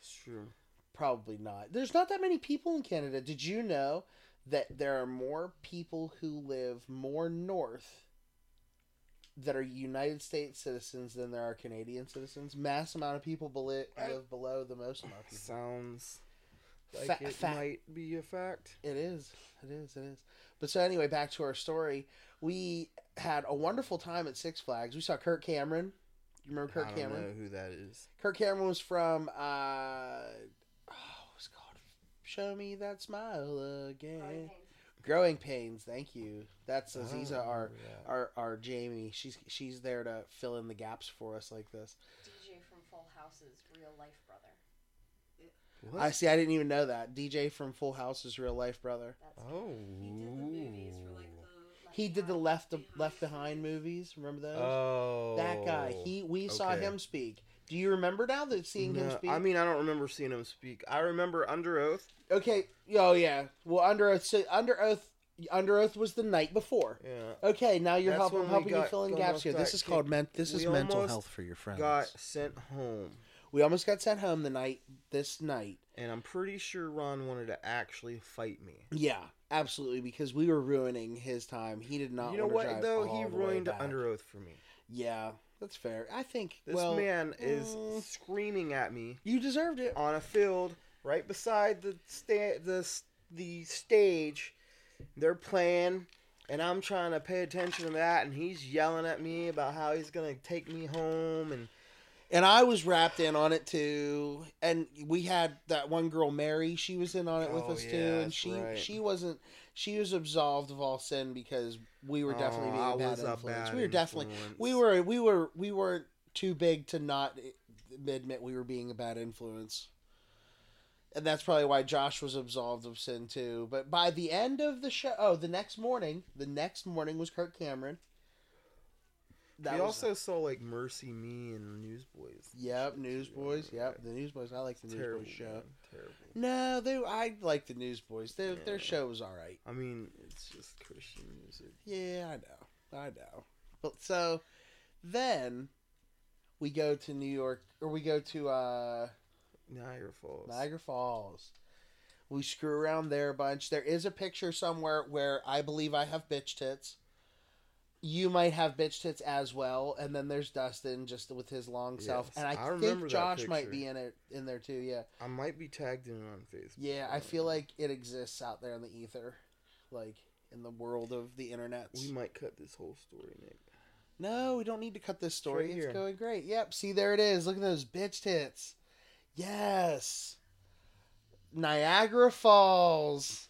It's true. Probably not. There's not that many people in Canada. Did you know that there are more people who live more north that are United States citizens than there are Canadian citizens? Mass amount of people beli- live below the most amount of people. Sounds like Fa- it might be a fact. It is. It is. It is. But so anyway, back to our story. We had a wonderful time at Six Flags. We saw Kirk Cameron. You remember Kirk I don't Cameron? know who that is. Kirk Cameron was from uh oh, what's it called? Show me that smile again. Growing pains. Thank you. That's I don't Aziza, our remember that. our our Jamie. She's she's there to fill in the gaps for us like this. DJ from Full House's real life brother. What? I see. I didn't even know that. DJ from Full House's real life brother. oh. He did the He did the left Left Behind movies. Remember those? Oh. that guy. He oh, we saw him speak. Do you remember now that seeing him speak? I mean, I don't remember seeing him speak. I remember Under Oath. okay. Oh yeah. Well, Under Oath. So Under Oath. Under Oath was the night before. Yeah. Okay, now you're That's helping helping you fill in gaps here. This is called men- This is mental health for your friends. Got sent home. We almost got sent home the night this night. And I'm pretty sure Ron wanted to actually fight me. Yeah, absolutely, because we were ruining his time. He did not. you know what, though? He ruined. Under Oath for me. Yeah, that's fair. I think This well, man is mm. screaming at me You deserved it. on a field right beside the sta- the the stage. They're playing, and I'm trying to pay attention to that, and he's yelling at me about how he's gonna take me home, and And I was wrapped in on it too. And we had that one girl, Mary. She was in on it with Oh, us too, and she right. she wasn't. She was absolved of all sin because we were definitely Oh, being a bad influence. bad we were definitely influence. we were we were we weren't too big to not admit we were being a bad influence. And that's probably why Josh was absolved of sin too. But by the end of the show, oh, the next morning, the next morning was Kirk Cameron. We was- also saw like Mercy Me and Newsboys. Yep, Newsboys. Yep, the Newsboys. I like the Terrible Newsboys show. man, terrible. No, they. I like the Newsboys. Their their show was all right. I mean, it's just Christian music. Yeah, I know. I know. But so then we go to New York, or we go to uh, Niagara Falls. Niagara Falls. We screw around there a bunch. There is a picture somewhere where I believe I have bitch tits. You might have bitch tits as well, and then there's Dustin just with his long self, and I, I think Josh might be in it in there too. Yeah. I might be tagged in it on Facebook. Yeah, I feel like it exists out there in the ether, like in the world of the internet. we might cut this whole story, Nick. No, we don't need to cut this story. right It's going great. Yep, see there it is. Look at those bitch tits. Yes. Niagara Falls.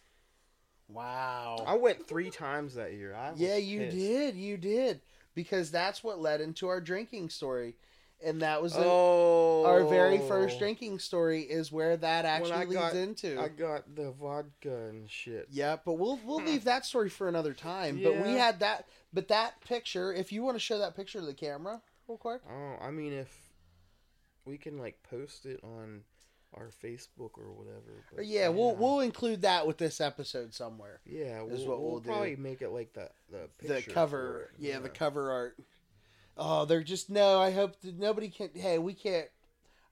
Wow. I went three times that year. I yeah, you pissed. did. You did. Because that's what led into our drinking story. And that was the- Oh, our very first drinking story is where that When actually I leads got- into. I got the vodka and shit. Yeah, but we'll we'll leave that story for another time. But we had that. But that picture, if you want to show that picture to the camera, real quick. Oh, I mean, if we can like post it on our Facebook or whatever. But yeah, we'll we'll include that with this episode somewhere. yeah, is we'll, what we'll, we'll probably make it like the the the cover, it, yeah, the cover art. Oh, they're just no. I hope that nobody can. Hey, we can't.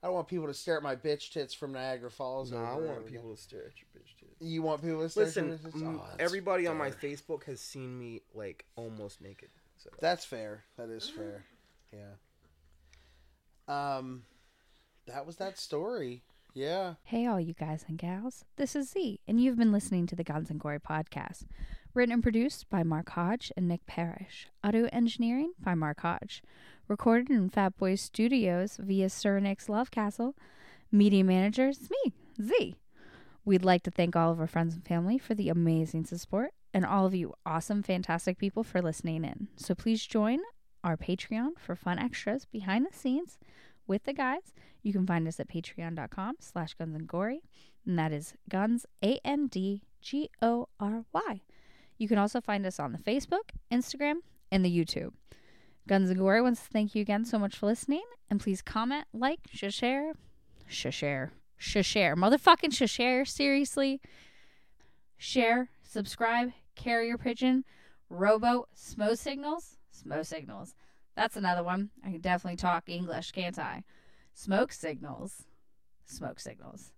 I don't want people to stare at my bitch tits from Niagara Falls. No, I want people to stare at your bitch tits. You want people to stare Listen, at your bitch tits? Oh, everybody on my. Facebook has seen me like almost naked. So That's fair. That is fair. Yeah. Um, that was that story. Yeah. Hey, all you guys and gals. This is Z, and you've been listening to the Guns and Gory podcast. Written and produced by Mark Hodge and Nick Parrish. Audio engineering by Mark Hodge. Recorded in Fat Boy Studios via Sir Nick's Love Castle. Media manager is me, Z. We'd like to thank all of our friends and family for the amazing support and all of you awesome, fantastic people for listening in. So please join our Patreon for fun extras behind the scenes with the guys. You can find us at patreon.com slash guns and gory, and that is guns, A N D G O R Y. You can also find us on the Facebook, Instagram, and the YouTube. Guns and Gory wants to thank you again so much for listening, and please comment, like, share, share, share, share, motherfucking share, seriously. Share, subscribe, carrier pigeon, robo, smo signals, smo signals. That's another one. I can definitely talk English, can't I? Smoke signals. Smoke signals.